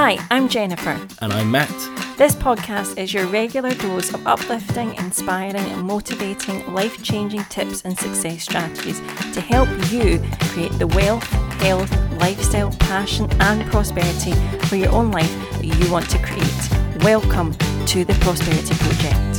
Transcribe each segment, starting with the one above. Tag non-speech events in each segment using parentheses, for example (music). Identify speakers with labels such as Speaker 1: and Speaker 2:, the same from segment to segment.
Speaker 1: Hi, I'm Jennifer.
Speaker 2: And I'm Matt.
Speaker 1: This podcast is your regular dose of uplifting, inspiring, and motivating life changing tips and success strategies to help you create the wealth, health, lifestyle, passion, and prosperity for your own life that you want to create. Welcome to the Prosperity Project.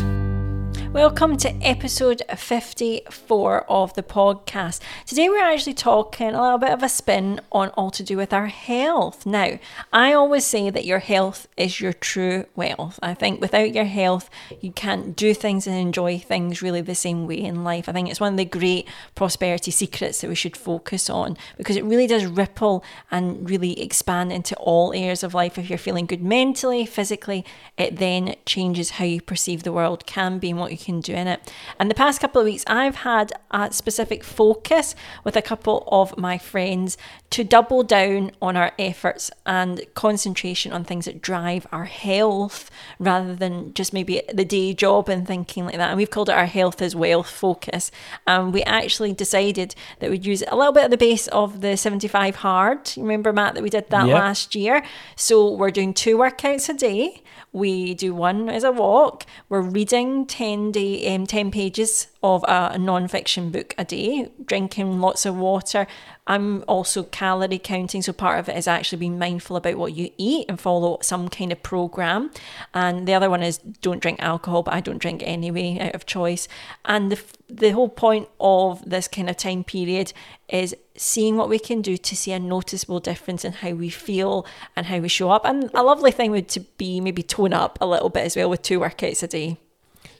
Speaker 1: Welcome to episode 54 of the podcast. Today we're actually talking a little bit of a spin on all to do with our health. Now, I always say that your health is your true wealth. I think without your health, you can't do things and enjoy things really the same way in life. I think it's one of the great prosperity secrets that we should focus on because it really does ripple and really expand into all areas of life. If you're feeling good mentally, physically, it then changes how you perceive the world can be and what you can do in it. And the past couple of weeks, I've had a specific focus with a couple of my friends to double down on our efforts and concentration on things that drive our health rather than just maybe the day job and thinking like that. And we've called it our health as wealth focus. And we actually decided that we'd use a little bit of the base of the 75 hard. You Remember, Matt, that we did that
Speaker 2: Yep.
Speaker 1: last year? So we're doing two workouts a day. We do one as a walk. We're reading 10 day, um, 10 pages of a, non-fiction book a day, drinking lots of water. I'm also calorie counting, so part of it is actually being mindful about what you eat and follow some kind of program. And the other one is don't drink alcohol, but I don't drink anyway out of choice. And the the whole point of this kind of time period is seeing what we can do to see a noticeable difference in how we feel and how we show up. And a lovely thing would to be maybe tone up a little bit as well with two workouts a day.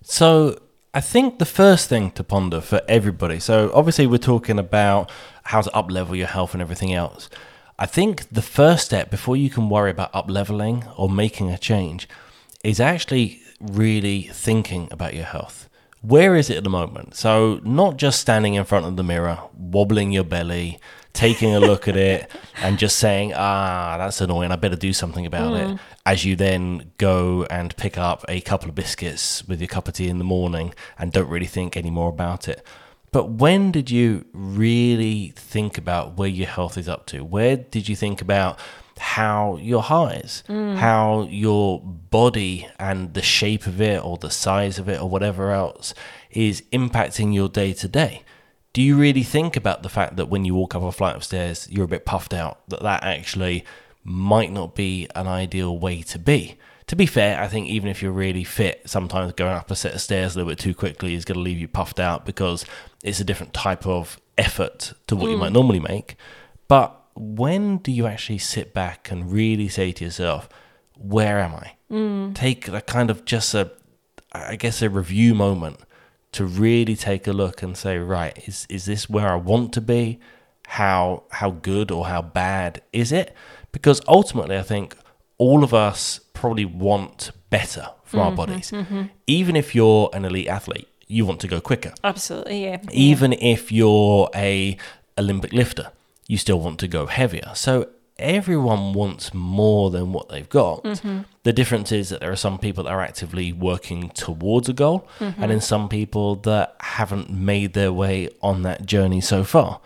Speaker 2: So I think the first thing to ponder for everybody. So obviously we're talking about how to up level your health and everything else. I think the first step before you can worry about up leveling or making a change is actually really thinking about your health. Where is it at the moment? So not just standing in front of the mirror, wobbling your belly, taking a look at it and just saying, ah, that's annoying. I better do something about it. As you then go and pick up a couple of biscuits with your cup of tea in the morning and don't really think any more about it. But when did you really think about where your health is up to? Where did you think about how your heart is, how your body and the shape of it or the size of it or whatever else is impacting your day to day? Do you really think about the fact that when you walk up a flight of stairs, you're a bit puffed out? That that actually might not be an ideal way to be. To be fair, I think even if you're really fit, sometimes going up a set of stairs a little bit too quickly is going to leave you puffed out because it's a different type of effort to what you hmm. might normally make. But when do you actually sit back and really say to yourself, "Where am I?" Hmm. Take a kind of just a, I guess, a review moment to really take a look and say, right, is is this where I want to be? How how good or how bad is it? Because ultimately, I think all of us probably want better for our mm-hmm, bodies. Mm-hmm. Even if you're an elite athlete, you want to go quicker.
Speaker 1: Absolutely, yeah.
Speaker 2: Even if you're a Olympic lifter, you still want to go heavier. So everyone wants more than what they've got. Mm-hmm. The difference is that there are some people that are actively working towards a goal, mm-hmm. and then some people that haven't made their way on that journey so far.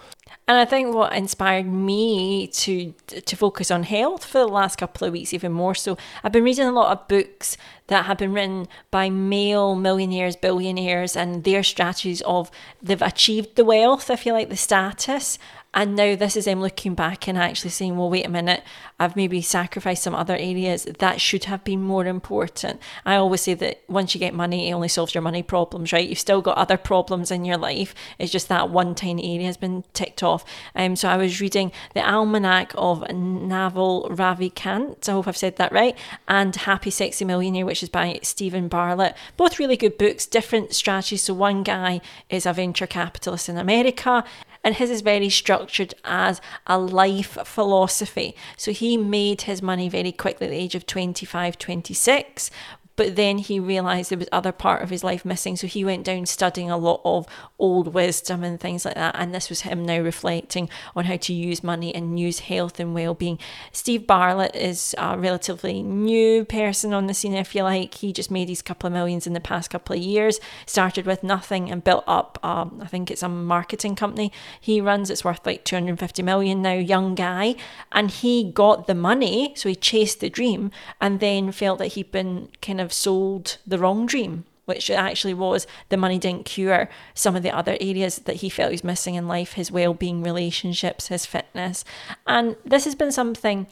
Speaker 1: And I think what inspired me to to focus on health for the last couple of weeks, even more so, I've been reading a lot of books that have been written by male millionaires, billionaires, and their strategies of they've achieved the wealth, if you like, the status. And now this is them looking back and actually saying, well, wait a minute, I've maybe sacrificed some other areas that should have been more important. I always say that once you get money, it only solves your money problems, right? You've still got other problems in your life. It's just that one tiny area has been ticked off. Um, so I was reading the Almanac of Naval Ravikant, I hope I've said that right, and Happy Sexy Millionaire, which is by Stephen Bartlett. Both really good books, different strategies. So one guy is a venture capitalist in America and his is very structured as a life philosophy. So he made his money very quickly at the age of 25, 26. But then he realized there was other part of his life missing. So he went down studying a lot of old wisdom and things like that. And this was him now reflecting on how to use money and use health and well-being. Steve Bartlett is a relatively new person on the scene, if you like. He just made his couple of millions in the past couple of years, started with nothing and built up, um, I think it's a marketing company he runs. It's worth like 250 million now, young guy. And he got the money, so he chased the dream and then felt that he'd been kind of sold the wrong dream which actually was the money didn't cure some of the other areas that he felt he was missing in life his well-being relationships his fitness and this has been something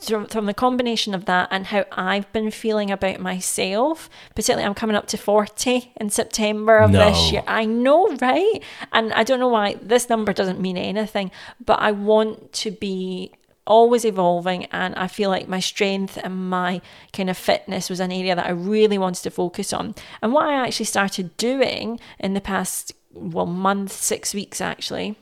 Speaker 1: from the combination of that and how I've been feeling about myself, particularly I'm coming up to 40 in September of
Speaker 2: No.
Speaker 1: this year. I know, right? And I don't know why this number doesn't mean anything, but I want to be always evolving and I feel like my strength and my kind of fitness was an area that I really wanted to focus on. And what I actually started doing in the past well month, 6 weeks actually,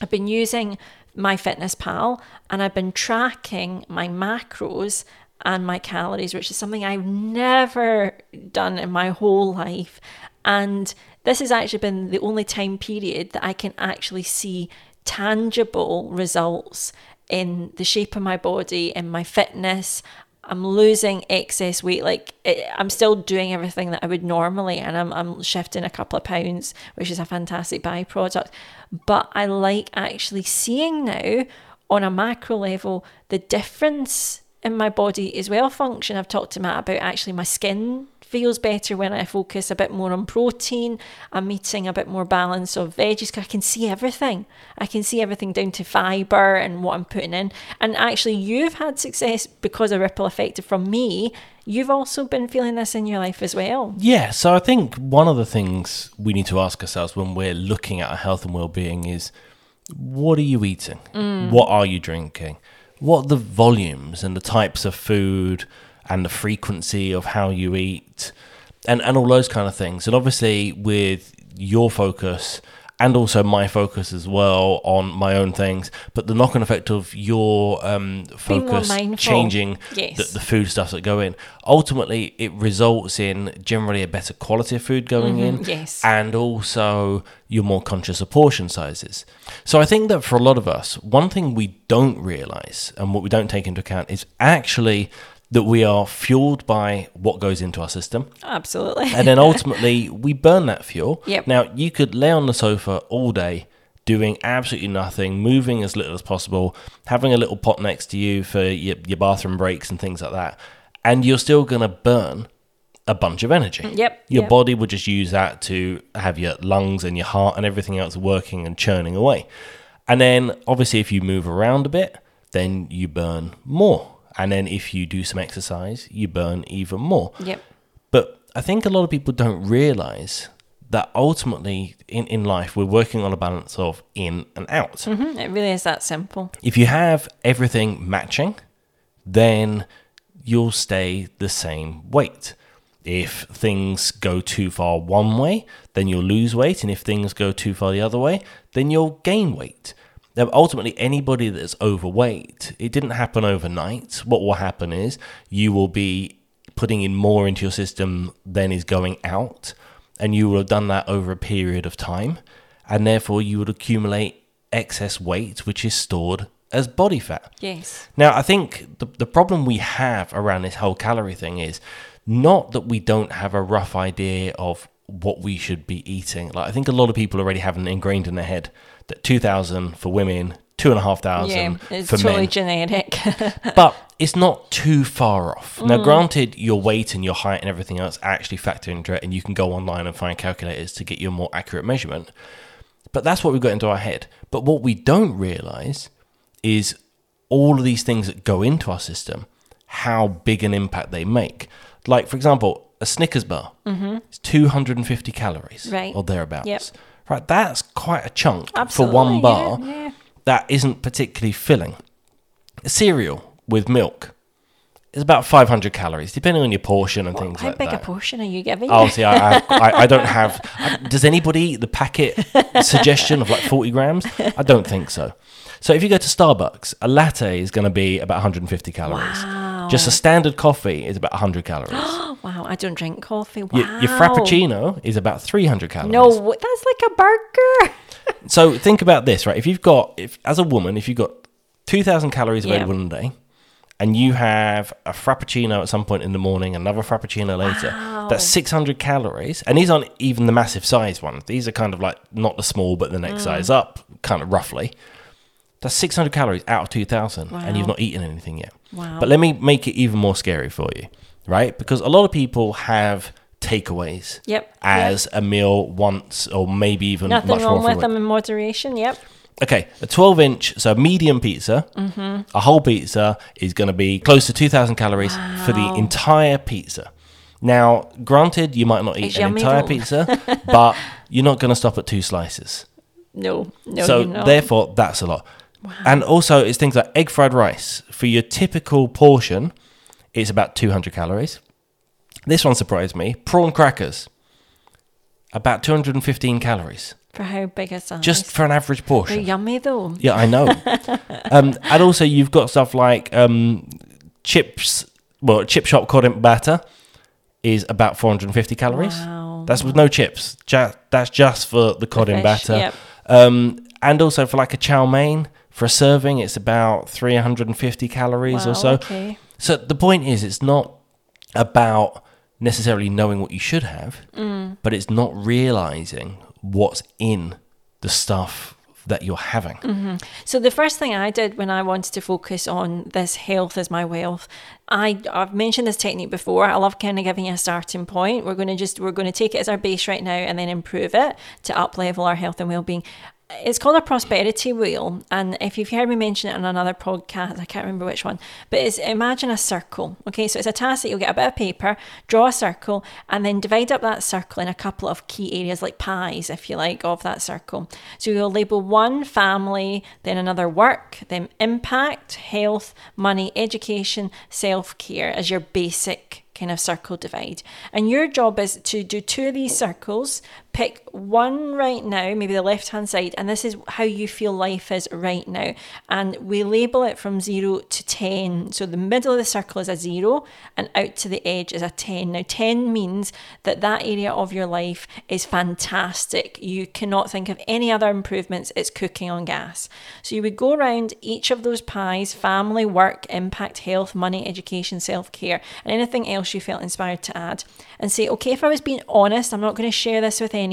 Speaker 1: I've been using MyFitnessPal and I've been tracking my macros and my calories, which is something I've never done in my whole life. And this has actually been the only time period that I can actually see tangible results in the shape of my body, in my fitness. I'm losing excess weight. Like it, I'm still doing everything that I would normally, and I'm I'm shifting a couple of pounds, which is a fantastic byproduct. But I like actually seeing now on a macro level the difference in my body is well function. I've talked to Matt about actually my skin feels better when I focus a bit more on protein. I'm eating a bit more balance of veggies. I can see everything. I can see everything down to fiber and what I'm putting in. And actually, you've had success because of ripple effect from me. You've also been feeling this in your life as well.
Speaker 2: Yeah, so I think one of the things we need to ask ourselves when we're looking at our health and well-being is what are you eating? Mm. What are you drinking? What are the volumes and the types of food and the frequency of how you eat and and all those kind of things. And obviously with your focus and also my focus as well on my own things, but the knock-on effect of your um, focus changing
Speaker 1: Yes.
Speaker 2: the, the food stuff that go in. Ultimately, it results in generally a better quality of food going in.
Speaker 1: Mm-hmm. yes.
Speaker 2: And also, you're more conscious of portion sizes. So, I think that for a lot of us, one thing we don't realize and what we don't take into account is actually that we are fueled by what goes into our system.
Speaker 1: Absolutely.
Speaker 2: And then (laughs) ultimately, we burn that fuel.
Speaker 1: Yep.
Speaker 2: Now, you could lay on the sofa all day doing absolutely nothing, moving as little as possible, having a little pot next to you for your, your bathroom breaks and things like that. And you're still going to burn a bunch of energy.
Speaker 1: Mm, yep,
Speaker 2: Your
Speaker 1: yep.
Speaker 2: body would just use that to have your lungs and your heart and everything else working and churning away. And then obviously, if you move around a bit, then you burn more. And then if you do some exercise, you burn even more.
Speaker 1: yep.
Speaker 2: But I think a lot of people don't realize that ultimately in, in life, we're working on a balance of in and out.
Speaker 1: Mhm, It really is that simple.
Speaker 2: If you have everything matching, then you'll stay the same weight. If things go too far one way, then you'll lose weight. And if things go too far the other way, then you'll gain weight. Now, ultimately, anybody that's overweight, it didn't happen overnight. What will happen is you will be putting in more into your system than is going out, and you will have done that over a period of time, and therefore you would accumulate excess weight, which is stored as body fat.
Speaker 1: Yes.
Speaker 2: Now, I think the, the problem we have around this whole calorie thing is not that we don't have a rough idea of what we should be eating. Like, I think a lot of people already have it ingrained in their head that 2,000 for women, two and a half thousand
Speaker 1: Yeah, it's
Speaker 2: for
Speaker 1: totally
Speaker 2: men.
Speaker 1: generic. (laughs)
Speaker 2: But it's not too far off.
Speaker 1: Mm.
Speaker 2: Now, granted, your weight and your height and everything else actually factor into it, and you can go online and find calculators to get you a more accurate measurement. But that's what we've got into our head. But what we don't realize is all of these things that go into our system, how big an impact they make. Like, for example, a Snickers bar—it's 250 calories
Speaker 1: Mm-hmm. Right.
Speaker 2: or thereabouts.
Speaker 1: Yep.
Speaker 2: Right, that's quite a chunk for one bar
Speaker 1: yeah.
Speaker 2: that isn't particularly filling. A cereal with milk is about 500 calories, depending on your portion and things
Speaker 1: How big a portion are you giving?
Speaker 2: Oh, see, I, I, I, I don't have. Does anybody eat the packet (laughs) suggestion of like 40 grams? I don't think so. So if you go to Starbucks, a latte is going to be about 150 calories.
Speaker 1: Wow.
Speaker 2: Just a standard coffee is about 100 calories. (gasps)
Speaker 1: Wow, I don't drink coffee. Wow.
Speaker 2: Your, your frappuccino is about 300 calories.
Speaker 1: No, that's like a burger. (laughs)
Speaker 2: So think about this, right? If you've got, if as a woman, if you've got 2,000 calories
Speaker 1: Yeah.
Speaker 2: available in a day, and you have a frappuccino at some point in the morning, another frappuccino later,
Speaker 1: Wow.
Speaker 2: that's 600 calories. And these aren't even the massive size ones. These are kind of like not the small, but the
Speaker 1: Mm.
Speaker 2: next size up, kind of roughly. That's 600 calories out of 2,000, and you've not eaten anything yet.
Speaker 1: Wow.
Speaker 2: But let me make it even more scary for you, right? Because a lot of people have takeaways
Speaker 1: Yep.
Speaker 2: as a meal once or maybe even
Speaker 1: Nothing
Speaker 2: much
Speaker 1: wrong
Speaker 2: more
Speaker 1: with them in moderation. Yep.
Speaker 2: Okay, a 12 inch, so medium pizza,
Speaker 1: Mm-hmm.
Speaker 2: a whole pizza is going to be close to 2,000 calories for the entire pizza. Now, granted, you might not eat
Speaker 1: It's
Speaker 2: an entire
Speaker 1: though.
Speaker 2: pizza, (laughs) but you're not going to stop at two slices.
Speaker 1: No, no,
Speaker 2: so, therefore, that's a lot. And also, it's things like egg fried rice. For your typical portion, it's about 200 calories. This one surprised me. Prawn crackers, about 215 calories,
Speaker 1: for how big a size?
Speaker 2: just for an average portion.
Speaker 1: They're yummy though.
Speaker 2: Yeah, I know. (laughs) um, and also, you've got stuff like um, chips. Well, chip shop cod batter is about 450 calories.
Speaker 1: Wow.
Speaker 2: That's with no chips. Ju- that's just for the cod
Speaker 1: fish,
Speaker 2: batter.
Speaker 1: yep.
Speaker 2: Um, and also for like a chow mein for a serving, it's about 350 calories
Speaker 1: Wow,
Speaker 2: or so.
Speaker 1: Okay.
Speaker 2: So the point is, it's not about necessarily knowing what you should have,
Speaker 1: Mm.
Speaker 2: but it's not realizing what's in the stuff that you're having.
Speaker 1: Mm-hmm. So the first thing I did when I wanted to focus on this health as my wealth, I I've mentioned this technique before. I love kind of giving you a starting point. We're going to just we're going to take it as our base right now and then improve it to up level our health and well-being. It's called a prosperity wheel, and if you've heard me mention it on another podcast, I can't remember which one, but it's imagine a circle. Okay, so it's a task that you'll get a bit of paper, draw a circle, and then divide up that circle in a couple of key areas, like pies, if you like, of that circle. So you'll label one family, then another work, then impact, health, money, education, self care as your basic kind of circle divide. And your job is to do two of these circles, pick one right now, maybe the left hand side, and this is how you feel life is right now. And we label it from zero to 10. So the middle of the circle is a zero, and out to the edge is a 10. Now, 10 means that that area of your life is fantastic. You cannot think of any other improvements, it's cooking on gas. So you would go around each of those pies family, work, impact, health, money, education, self care, and anything else you felt inspired to add. And say, okay, if I was being honest, I'm not going to share this with anyone.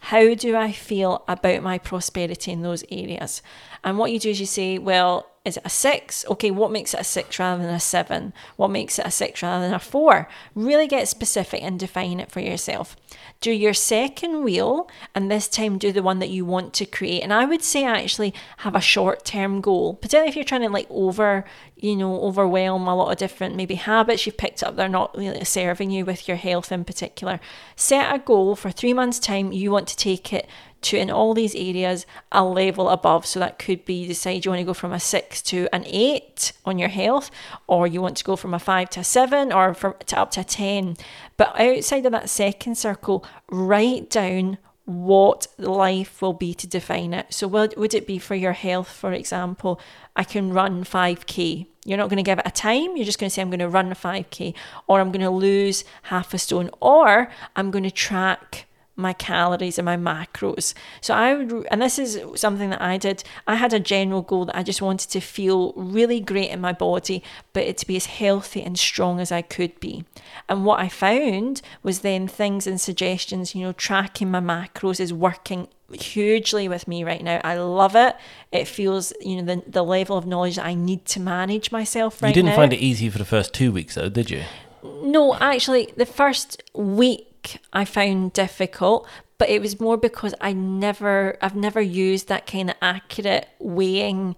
Speaker 1: How do I feel about my prosperity in those areas? And what you do is you say, well, is it a six? Okay, what makes it a six rather than a seven? What makes it a six rather than a four? Really get specific and define it for yourself. Do your second wheel, and this time do the one that you want to create. And I would say actually have a short term goal, particularly if you're trying to like over, you know, overwhelm a lot of different maybe habits you've picked up. They're not really serving you with your health in particular. Set a goal for three months' time. You want to take it to in all these areas a level above. So that could be decide you want to go from a six to an eight on your health, or you want to go from a five to a seven, or from to up to a ten. But outside of that second circle, write down what life will be to define it. So would, would it be for your health, for example, I can run 5k. You're not going to give it a time. You're just going to say, I'm going to run a 5k, or I'm going to lose half a stone, or I'm going to track my calories and my macros. So I would, and this is something that I did. I had a general goal that I just wanted to feel really great in my body, but it to be as healthy and strong as I could be. And what I found was then things and suggestions, you know, tracking my macros is working hugely with me right now. I love it. It feels, you know, the, the level of knowledge that I need to manage myself right
Speaker 2: you didn't
Speaker 1: now.
Speaker 2: find it easy for the first two weeks, though, did you?
Speaker 1: No, actually, the first week I found difficult, but it was more because I never, I've never used that kind of accurate weighing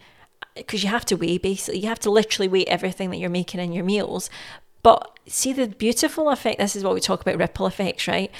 Speaker 1: because you have to weigh basically, you have to literally weigh everything that you're making in your meals. But see the beautiful effect. This is what we talk about ripple effects, right?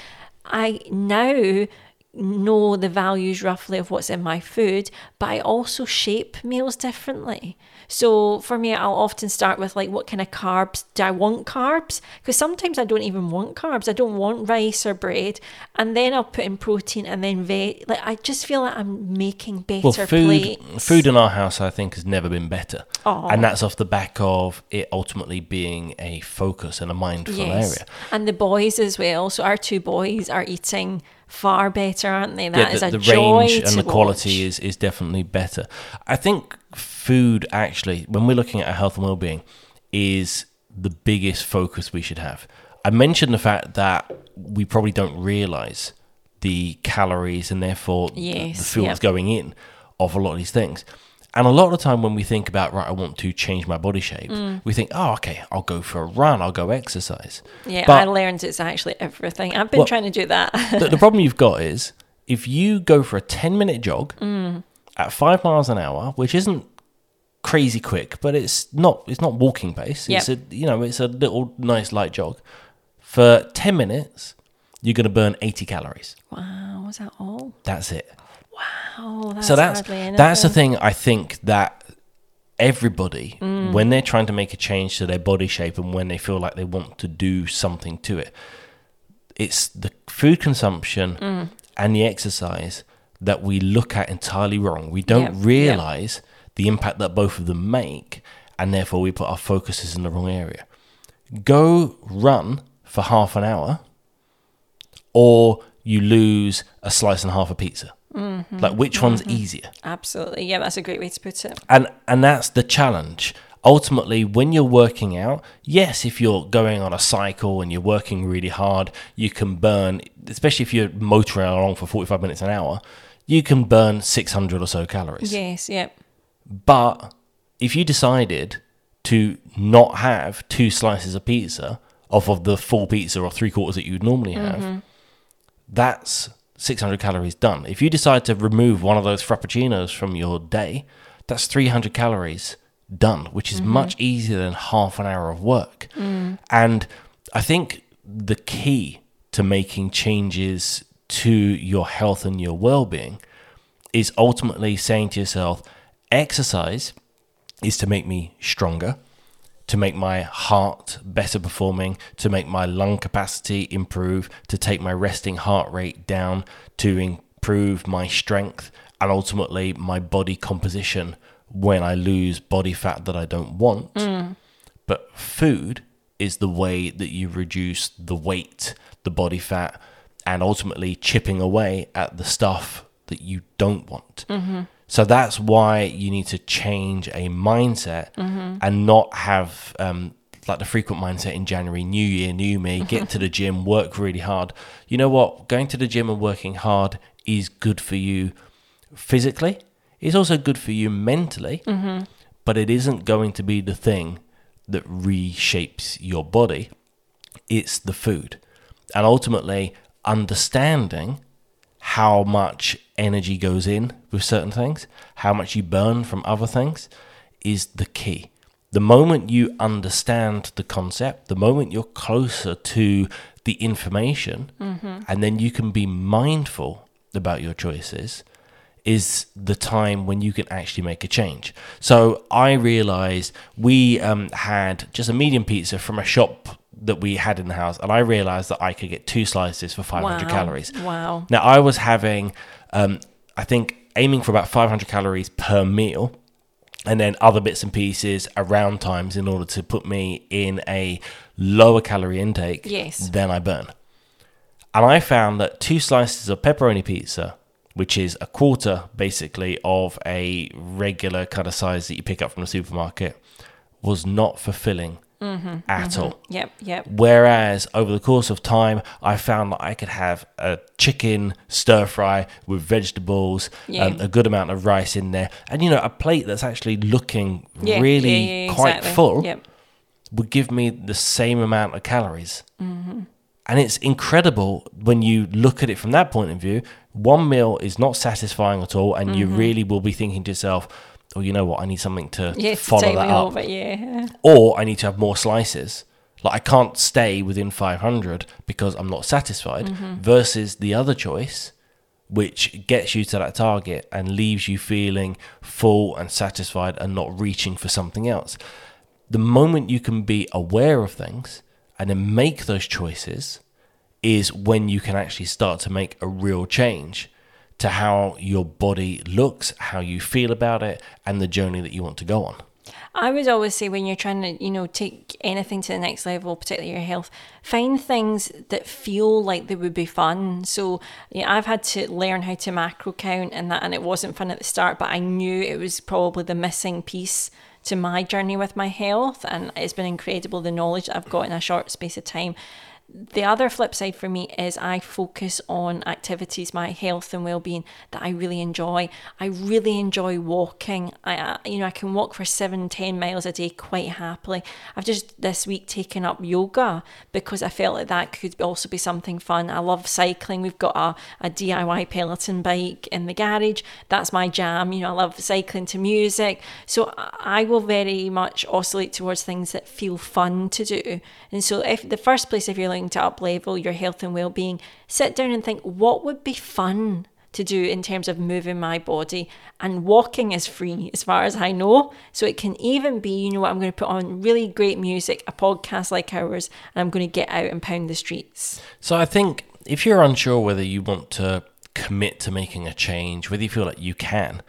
Speaker 1: I now know the values roughly of what's in my food, but I also shape meals differently. So for me, I'll often start with like, what kind of carbs do I want carbs? Because sometimes I don't even want carbs. I don't want rice or bread, and then I'll put in protein and then like I just feel like I'm making better
Speaker 2: Well, food
Speaker 1: plates.
Speaker 2: food in our house, I think, has never been better,
Speaker 1: Aw.
Speaker 2: and that's off the back of it ultimately being a focus and a mindful area.
Speaker 1: And the boys as well. So our two boys are eating far better, aren't they? That is
Speaker 2: the,
Speaker 1: a
Speaker 2: the
Speaker 1: joy
Speaker 2: range and the quality
Speaker 1: watch.
Speaker 2: is is definitely better. I think food actually, when we're looking at our health and well-being, is the biggest focus we should have. I mentioned the fact that we probably don't realize the calories and therefore the- the
Speaker 1: Yes,
Speaker 2: fuel
Speaker 1: yep.
Speaker 2: that's going in of a lot of these things. And a lot of the time when we think about right, I want to change my body shape,
Speaker 1: Mm.
Speaker 2: we think, oh, okay, I'll go for a run, I'll go exercise.
Speaker 1: Yeah,
Speaker 2: But-
Speaker 1: I learned it's actually everything. I've been
Speaker 2: Well-
Speaker 1: trying to do that.
Speaker 2: the, the problem you've got is if you go for a 10 minute jog (laughs) at five miles an hour, which isn't crazy quick, but it's not it's not walking pace. It's a you know it's a little nice light jog. For 10 minutes, you're going to burn 80 calories.
Speaker 1: wow, was that all?
Speaker 2: That's it.
Speaker 1: Wow, that's
Speaker 2: so that's that's the thing I think that everybody
Speaker 1: Mm.
Speaker 2: when they're trying to make a change to their body shape and when they feel like they want to do something to it it's the food consumption
Speaker 1: Mm.
Speaker 2: and the exercise that we look at entirely wrong we don't
Speaker 1: Yeah, yeah.
Speaker 2: realize the impact that both of them make and therefore we put our focuses in the wrong area go run for half an hour or you lose a slice and a half of pizza
Speaker 1: Mm-hmm.
Speaker 2: like which one's easier
Speaker 1: Absolutely. Yeah, that's a great way to put it.
Speaker 2: and and that's the challenge ultimately when you're working out yes if you're going on a cycle and you're working really hard you can burn especially if you're motoring along for 45 minutes an hour you can burn 600 or so calories
Speaker 1: Yes, yep.
Speaker 2: but if you decided to not have two slices of pizza off of the full pizza or three quarters that you would normally have, mm-hmm. that's 600 calories done. If you decide to remove one of those frappuccinos from your day, that's 300 calories done, which is mm-hmm. much easier than half an hour of work. Mm. And I think the key to making changes to your health and your well being is ultimately saying to yourself, exercise is to make me stronger, to make my heart better performing, to make my lung capacity improve, to take my resting heart rate down, to improve my strength, and ultimately my body composition when I lose body fat that I don't want. Mm. But food is the way that you reduce the weight, the body fat, and ultimately chipping away at the stuff that you don't want. So that's why you need to change a mindset and not have um, like the frequent mindset in January, new year, new me, get to the gym, work really hard. You know what? Going to the gym and working hard is good for you physically. It's also good for you mentally, but it isn't going to be the thing that reshapes your body. It's the food. And ultimately, understanding how much energy goes in with certain things, how much you burn from other things, is the key. The moment you understand the concept, the moment you're closer to the information, and then you can be mindful about your choices, is the time when you can actually make a change. So I realized we um, had just a medium pizza from a shop that we had in the house, and I realized that I could get two slices for 500
Speaker 1: Wow.
Speaker 2: calories.
Speaker 1: Wow.
Speaker 2: Now I was having, um, I think, aiming for about 500 calories per meal, and then other bits and pieces around times in order to put me in a lower calorie intake
Speaker 1: Yes.
Speaker 2: than I burn. And I found that two slices of pepperoni pizza, which is a quarter basically of a regular kind of size that you pick up from the supermarket, was not fulfilling at all.
Speaker 1: Yep, yep.
Speaker 2: Whereas over the course of time, I found that I could have a chicken stir fry with vegetables,
Speaker 1: Yeah.
Speaker 2: um, a good amount of rice in there, and you know, a plate that's actually looking
Speaker 1: Yeah,
Speaker 2: really
Speaker 1: yeah, yeah,
Speaker 2: quite
Speaker 1: exactly.
Speaker 2: full
Speaker 1: Yep.
Speaker 2: would give me the same amount of calories.
Speaker 1: Mm-hmm.
Speaker 2: And it's incredible when you look at it from that point of view. One meal is not satisfying at all, and you really will be thinking to yourself, "Oh, you know what? I need something to.
Speaker 1: Yes,
Speaker 2: follow
Speaker 1: take
Speaker 2: that up."
Speaker 1: over, yeah.
Speaker 2: or I need to have more slices. Like I can't stay within 500 because I'm not satisfied.
Speaker 1: Mm-hmm.
Speaker 2: Versus the other choice, which gets you to that target and leaves you feeling full and satisfied and not reaching for something else. The moment you can be aware of things and then make those choices is when you can actually start to make a real change to how your body looks, how you feel about it, and the journey that you want to go on.
Speaker 1: I would always say when you're trying to, you know, take anything to the next level, particularly your health, find things that feel like they would be fun. So, yeah, I've had to learn how to macro count and that, and it wasn't fun at the start, but I knew it was probably the missing piece to my journey with my health, and it's been incredible the knowledge I've got in a short space of time the other flip side for me is I focus on activities, my health and well-being that I really enjoy. I really enjoy walking. I, you know, I can walk for seven, ten miles a day quite happily. I've just this week taken up yoga because I felt like that could also be something fun. I love cycling. We've got a, a DIY Peloton bike in the garage. That's my jam. You know, I love cycling to music. So I will very much oscillate towards things that feel fun to do. And so if the first place, if you're to uplevel your health and well-being sit down and think what would be fun to do in terms of moving my body? And walking is free as far as I know. So it can even be you know what I'm going to put on really great music a podcast like ours and I'm going to get out and pound the streets.
Speaker 2: So I think if you're unsure whether you want to commit to making a change whether you feel like you can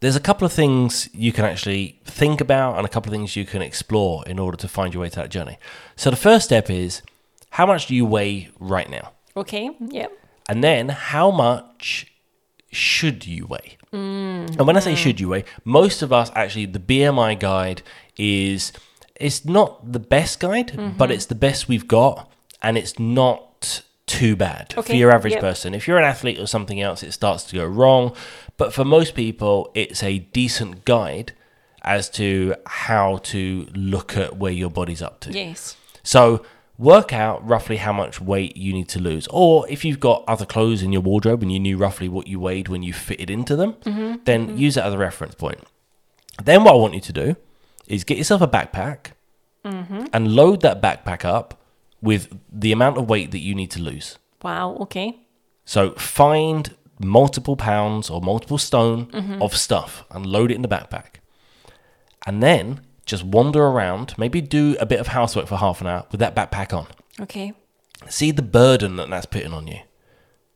Speaker 2: there's a couple of things you can actually think about and a couple of things you can explore in order to find your way to that journey. So the first step is how much do you weigh right now?
Speaker 1: Okay, yep.
Speaker 2: And then how much should you weigh? Mm, and when I say should you weigh, most of us actually, the BMI guide is it's not the best guide, mm-hmm. but it's the best we've got, and it's not too bad okay. for your average yep. person. If you're an athlete or something else, it starts to go wrong. But for most people, it's a decent guide as to how to look at where your body's up to.
Speaker 1: Yes.
Speaker 2: So work out roughly how much weight you need to lose. Or if you've got other clothes in your wardrobe and you knew roughly what you weighed when you fitted into them, mm-hmm. then mm-hmm. use that as a reference point. Then what I want you to do is get yourself a backpack mm-hmm. and load that backpack up with the amount of weight that you need to lose.
Speaker 1: Wow, okay.
Speaker 2: So find multiple pounds or multiple stone mm-hmm. of stuff and load it in the backpack. And then just wander around, maybe do a bit of housework for half an hour with that backpack on.
Speaker 1: Okay.
Speaker 2: See the burden that that's putting on you.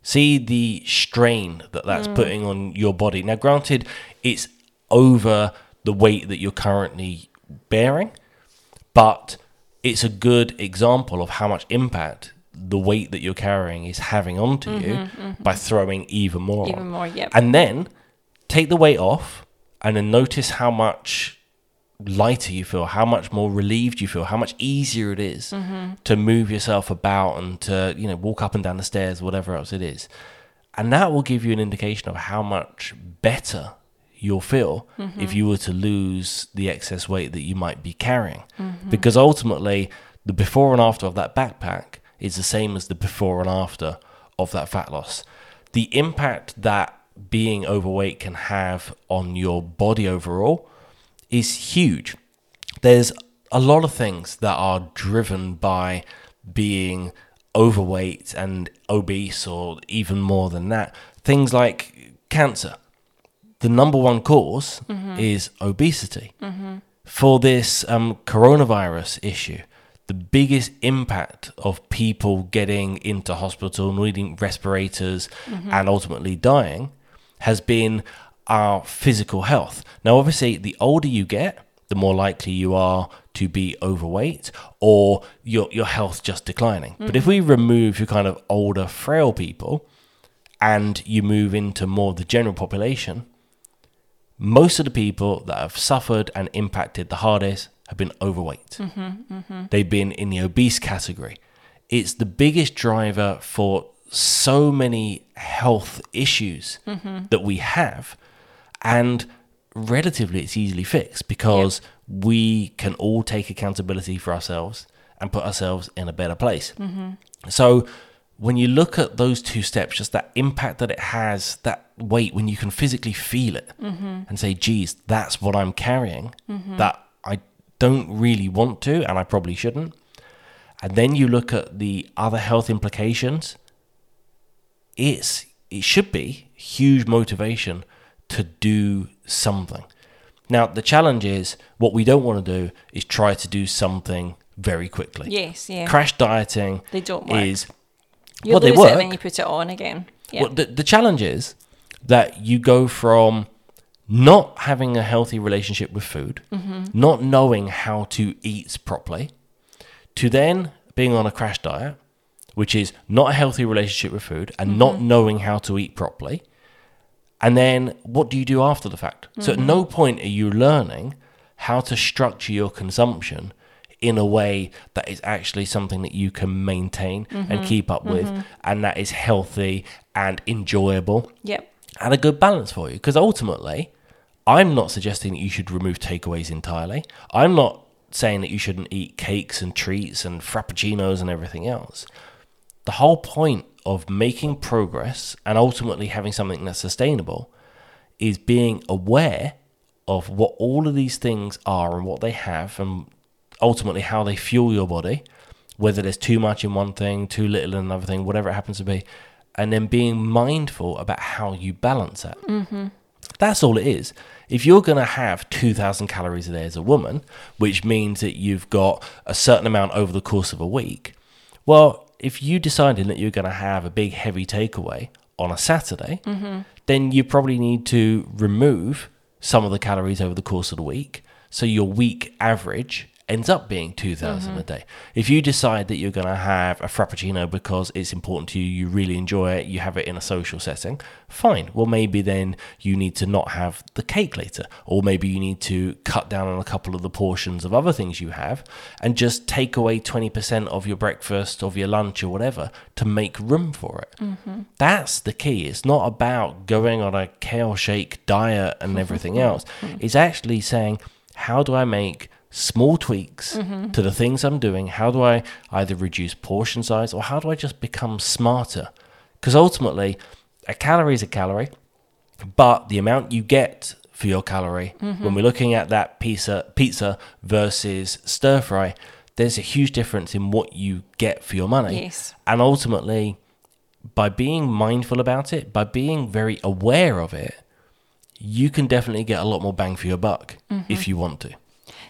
Speaker 2: See the strain that that's mm. putting on your body. Now, granted, it's over the weight that you're currently bearing, but it's a good example of how much impact the weight that you're carrying is having onto mm-hmm, you mm-hmm. by throwing even more
Speaker 1: even
Speaker 2: on.
Speaker 1: more, yep.
Speaker 2: And then take the weight off and then notice how much lighter you feel, how much more relieved you feel, how much easier it is mm-hmm. to move yourself about and to, you know, walk up and down the stairs, whatever else it is. And that will give you an indication of how much better you'll feel mm-hmm. if you were to lose the excess weight that you might be carrying. Mm-hmm. Because ultimately, the before and after of that backpack is the same as the before and after of that fat loss. The impact that being overweight can have on your body overall is huge. There's a lot of things that are driven by being overweight and obese, or even more than that. Things like cancer. The number one because mm-hmm. is obesity. Mm-hmm. For this um, coronavirus issue, the biggest impact of people getting into hospital, needing respirators, mm-hmm. and ultimately dying has been our physical health. Now, obviously, the older you get, the more likely you are to be overweight or your your health just declining. Mm-hmm. But if we remove your kind of older, frail people and you move into more of the general population, most of the people that have suffered and impacted the hardest have been overweight. Mm-hmm, mm-hmm. They've been in the obese category. It's the biggest driver for so many health issues mm-hmm. that we have and relatively it's easily fixed because yep. we can all take accountability for ourselves and put ourselves in a better place. Mm-hmm. So when you look at those two steps, just that impact that it has, that weight, when you can physically feel it mm-hmm. and say, geez, that's what I'm carrying, mm-hmm. that I don't really want to and I probably shouldn't. And then you look at the other health implications, it's it should be huge motivation to do something. Now, the challenge is what we don't want to do is try to do something very quickly.
Speaker 1: Yes, yeah.
Speaker 2: Crash dieting
Speaker 1: They don't work.
Speaker 2: is
Speaker 1: you
Speaker 2: well, they
Speaker 1: lose it
Speaker 2: work.
Speaker 1: when you put it on again. Yeah.
Speaker 2: well, the, the challenge is that you go from not having a healthy relationship with food,
Speaker 1: Mm-hmm.
Speaker 2: not knowing how to eat properly, to then being on a crash diet, which is not a healthy relationship with food and not
Speaker 1: Mm-hmm.
Speaker 2: knowing how to eat properly. And then what do you do after the fact? So at
Speaker 1: Mm-hmm.
Speaker 2: no point are you learning how to structure your consumption in a way that is actually something that you can maintain
Speaker 1: Mm-hmm.
Speaker 2: and keep up with and that is healthy and enjoyable
Speaker 1: yep.
Speaker 2: and a good balance for you. Because ultimately, I'm not suggesting that you should remove takeaways entirely. I'm not saying that you shouldn't eat cakes and treats and frappuccinos and everything else. The whole point of making progress and ultimately having something that's sustainable is being aware of what all of these things are and what they have and ultimately how they fuel your body, whether there's too much in one thing, too little in another thing, whatever it happens to be, and then being mindful about how you balance that. Mm-hmm. That's all it is. If you're going to have 2,000 calories a day as a woman, which means that you've got a certain amount over the course of a week, well, if you decided that you're going to have a big heavy takeaway on a Saturday, then you probably need to remove some of the calories over the course of the week. So your week average ends up being 2000 mm-hmm. a day. If you decide that you're going to have a frappuccino because it's important to you, you really enjoy it, you have it in a social setting, fine. Well, maybe then you need to not have the cake later, or maybe you need to cut down on a couple of the portions of other things you have and just take away 20% of your breakfast, of your lunch, or whatever to make room for it. Mm-hmm. That's the key. It's not about going on a kale shake diet and (laughs) everything else. Mm-hmm. It's actually saying, how do I make small tweaks mm-hmm. to the things I'm doing? How do I either reduce portion size or how do I just become smarter? Because ultimately, a calorie is a calorie, but the amount you get for your calorie, mm-hmm. when we're looking at that pizza, pizza versus stir fry, there's a huge difference in what you get for your money.
Speaker 1: Yes.
Speaker 2: And ultimately, by being mindful about it, by being very aware of it, you can definitely get a lot more bang for your buck mm-hmm. if you want to.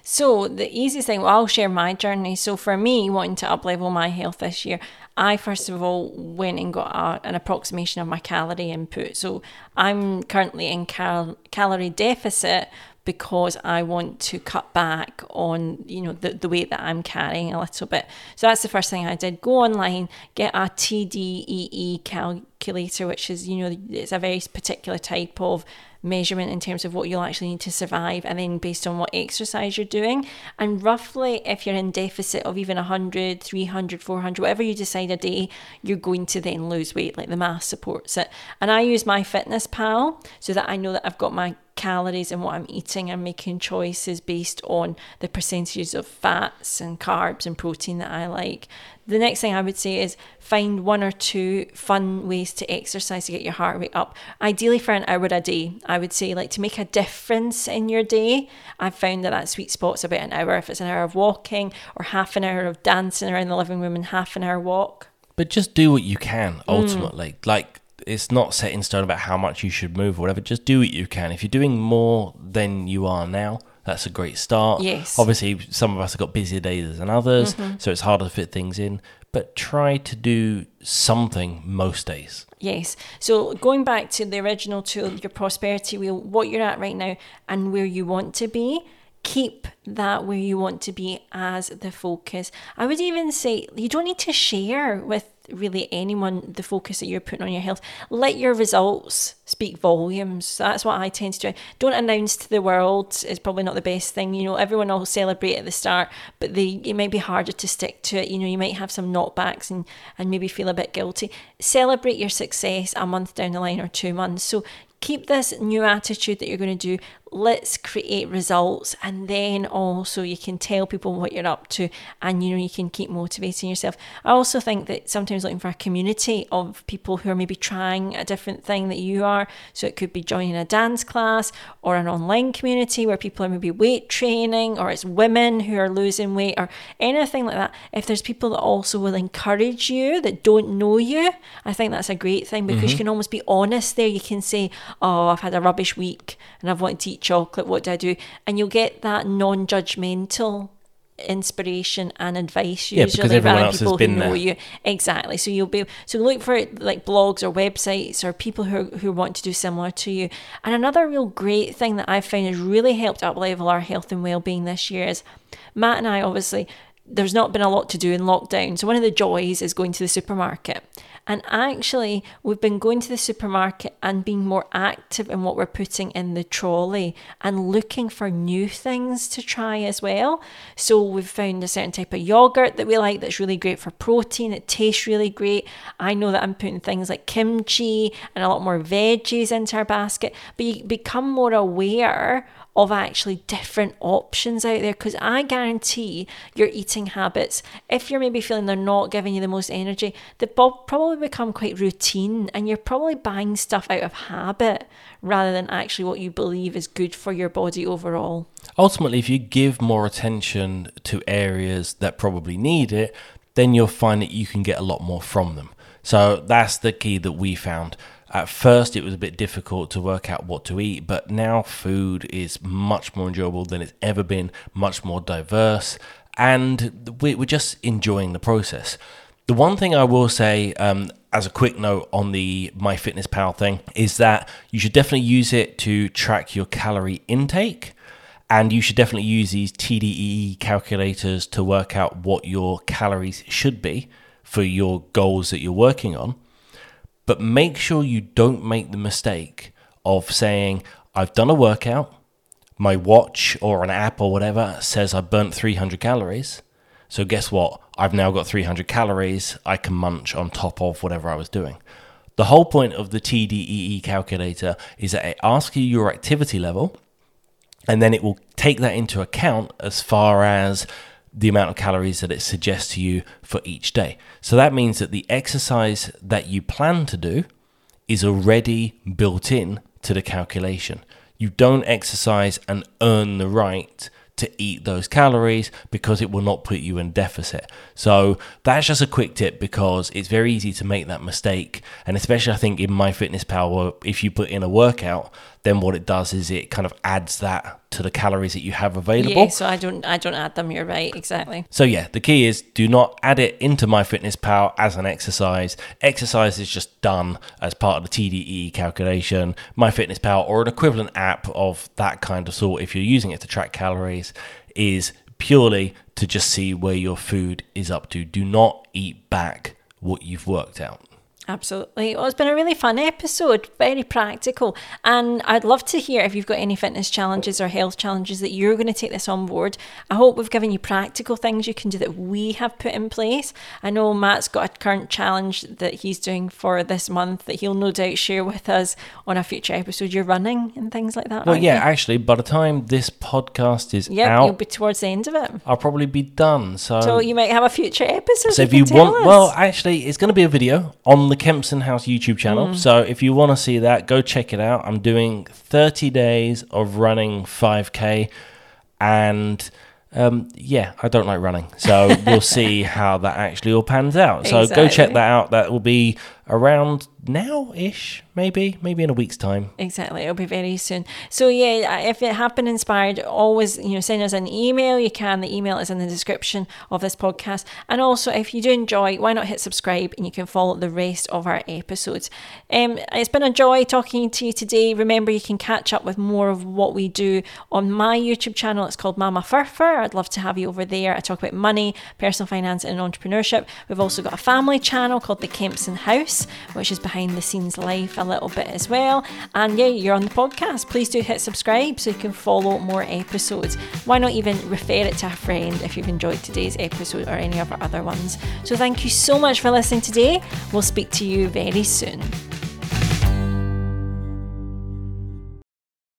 Speaker 1: So the easiest thing, well, I'll share my journey. So for me, wanting to uplevel my health this year, I first of all went and got a, an approximation of my calorie input. So I'm currently in cal- calorie deficit because I want to cut back on you know the, the weight that I'm carrying a little bit. So that's the first thing I did. Go online, get a TDEE calculator, which is you know it's a very particular type of measurement in terms of what you'll actually need to survive and then based on what exercise you're doing. And roughly if you're in deficit of even 100 300 400 whatever you decide a day you're going to then lose weight like the math supports it. And i use MyFitnessPal so that i know that i've got my calories and what I'm eating and making choices based on the percentages of fats and carbs and protein that I like. The next thing I would say is find one or two fun ways to exercise to get your heart rate up. Ideally for an hour a day, I would say like to make a difference in your day. I've found that that sweet spot's about an hour. If it's an hour of walking or half an hour of dancing around the living room and half an hour walk.
Speaker 2: But just do what you can mm. ultimately. Like it's not set in stone about how much you should move or whatever. Just do what you can. If you're doing more than you are now, that's a great start.
Speaker 1: Yes. Mm-hmm.
Speaker 2: Obviously, some of us have got busier days than others, so it's harder to fit things in. But try to do something most days.
Speaker 1: Yes. So going back to the original tool, your prosperity wheel, what you're at right now and where you want to be, keep that where you want to be as the focus. I would even say you don't need to share with really anyone the focus that you're putting on your health. Let your results speak volumes. That's what I tend to do. Don't announce to the world. It's probably not the best thing. You know, everyone will celebrate at the start, but they it might be harder to stick to it. You know, you might have some knockbacks and and maybe feel a bit guilty. Celebrate your success a month down the line or two months. So keep this new attitude that you're going to do. Let's create results and then also you can tell people what you're up to and you know you can keep motivating yourself. I also think that sometimes looking for a community of people who are maybe trying a different thing that you are. So it could be joining a dance class or an online community where people are maybe weight training or it's women who are losing weight or anything like that. If there's people that also will encourage you that don't know you i think that's a great thing because mm-hmm. you can almost be honest there. You can say oh i've had a rubbish week and i've wanted to eat chocolate, what do I do? And you'll get that non judgmental inspiration and advice usually
Speaker 2: yeah,
Speaker 1: people who know
Speaker 2: there.
Speaker 1: you exactly so you'll be so look for like blogs or websites or people who, who want to do similar to you and another real great thing that i've found has really helped up level our health and well-being this year is matt and i obviously there's not been a lot to do in lockdown so one of the joys is going to the supermarket and actually, we've been going to the supermarket and being more active in what we're putting in the trolley and looking for new things to try as well. So we've found a certain type of yogurt that we like that's really great for protein. It tastes really great. I know that I'm putting things like kimchi and a lot more veggies into our basket, but you become more aware of actually different options out there because I guarantee your eating habits, if you're maybe feeling they're not giving you the most energy, they've probably become quite routine and you're probably buying stuff out of habit rather than actually what you believe is good for your body overall.
Speaker 2: Ultimately, if you give more attention to areas that probably need it, then you'll find that you can get a lot more from them. So that's the key that we found. At first, it was a bit difficult to work out what to eat, but now food is much more enjoyable than it's ever been, much more diverse, and we're just enjoying the process. The one thing I will say, um, as a quick note on the MyFitnessPal thing, is that you should definitely use it to track your calorie intake. And you should definitely use these TDEE calculators to work out what your calories should be for your goals that you're working on. But make sure you don't make the mistake of saying, I've done a workout, my watch or an app or whatever says I burnt 300 calories. So guess what? I've now got 300 calories I can munch on top of whatever I was doing. The whole point of the TDEE calculator is that it asks you your activity level and then it will take that into account as far as the amount of calories that it suggests to you for each day. So that means that the exercise that you plan to do is already built in to the calculation. You don't exercise and earn the right to eat those calories because it will not put you in deficit. So that's just a quick tip because it's very easy to make that mistake. And especially I think in MyFitnessPal, if you put in a workout, then what it does is it kind of adds that to the calories that you have available.
Speaker 1: Yeah, so I don't I don't add them, you're right, exactly.
Speaker 2: So yeah, the key is do not add it into MyFitnessPal as an exercise. Exercise is just done as part of the TDEE calculation. MyFitnessPal or an equivalent app of that kind of sort if you're using it to track calories is purely to just see where your food is up to. Do not eat back what you've worked out.
Speaker 1: Absolutely. Well, it's been a really fun episode, very practical. And I'd love to hear if you've got any fitness challenges or health challenges that you're going to take this on board. I hope we've given you practical things you can do that we have put in place. I know Matt's got a current challenge that he's doing for this month that he'll no doubt share with us on a future episode. You're running and things like that.
Speaker 2: Well, yeah,
Speaker 1: you?
Speaker 2: actually, by the time this podcast is
Speaker 1: yep,
Speaker 2: out,
Speaker 1: you'll be towards the end of it.
Speaker 2: I'll probably be done. So,
Speaker 1: so you might have a future episode.
Speaker 2: So if you want, us. well, actually, it's going to be a video on the Kempson House YouTube channel. Mm. So if you want to see that, go check it out. I'm doing 30 days of running 5K, and um, yeah, I don't like running. So (laughs) we'll see how that actually all pans out. So exactly. go check that out. That will be around now ish, maybe, maybe in a week's time.
Speaker 1: Exactly, it'll be very soon. So yeah, if it have been inspired, always you know send us an email. You can. The email is in the description of this podcast. And also, if you do enjoy, why not hit subscribe and you can follow the rest of our episodes. Um, it's been a joy talking to you today. Remember, you can catch up with more of what we do on my YouTube channel. It's called Mama Furfur. I'd love to have you over there. I talk about money, personal finance, and entrepreneurship. We've also got a family channel called the Kempson Which is behind the scenes life a little bit as well. And yeah, you're on the podcast. Please do hit subscribe so you can follow more episodes. Why not even refer it to a friend if you've enjoyed today's episode or any of our other ones? So thank you so much for listening today. We'll speak to you very soon.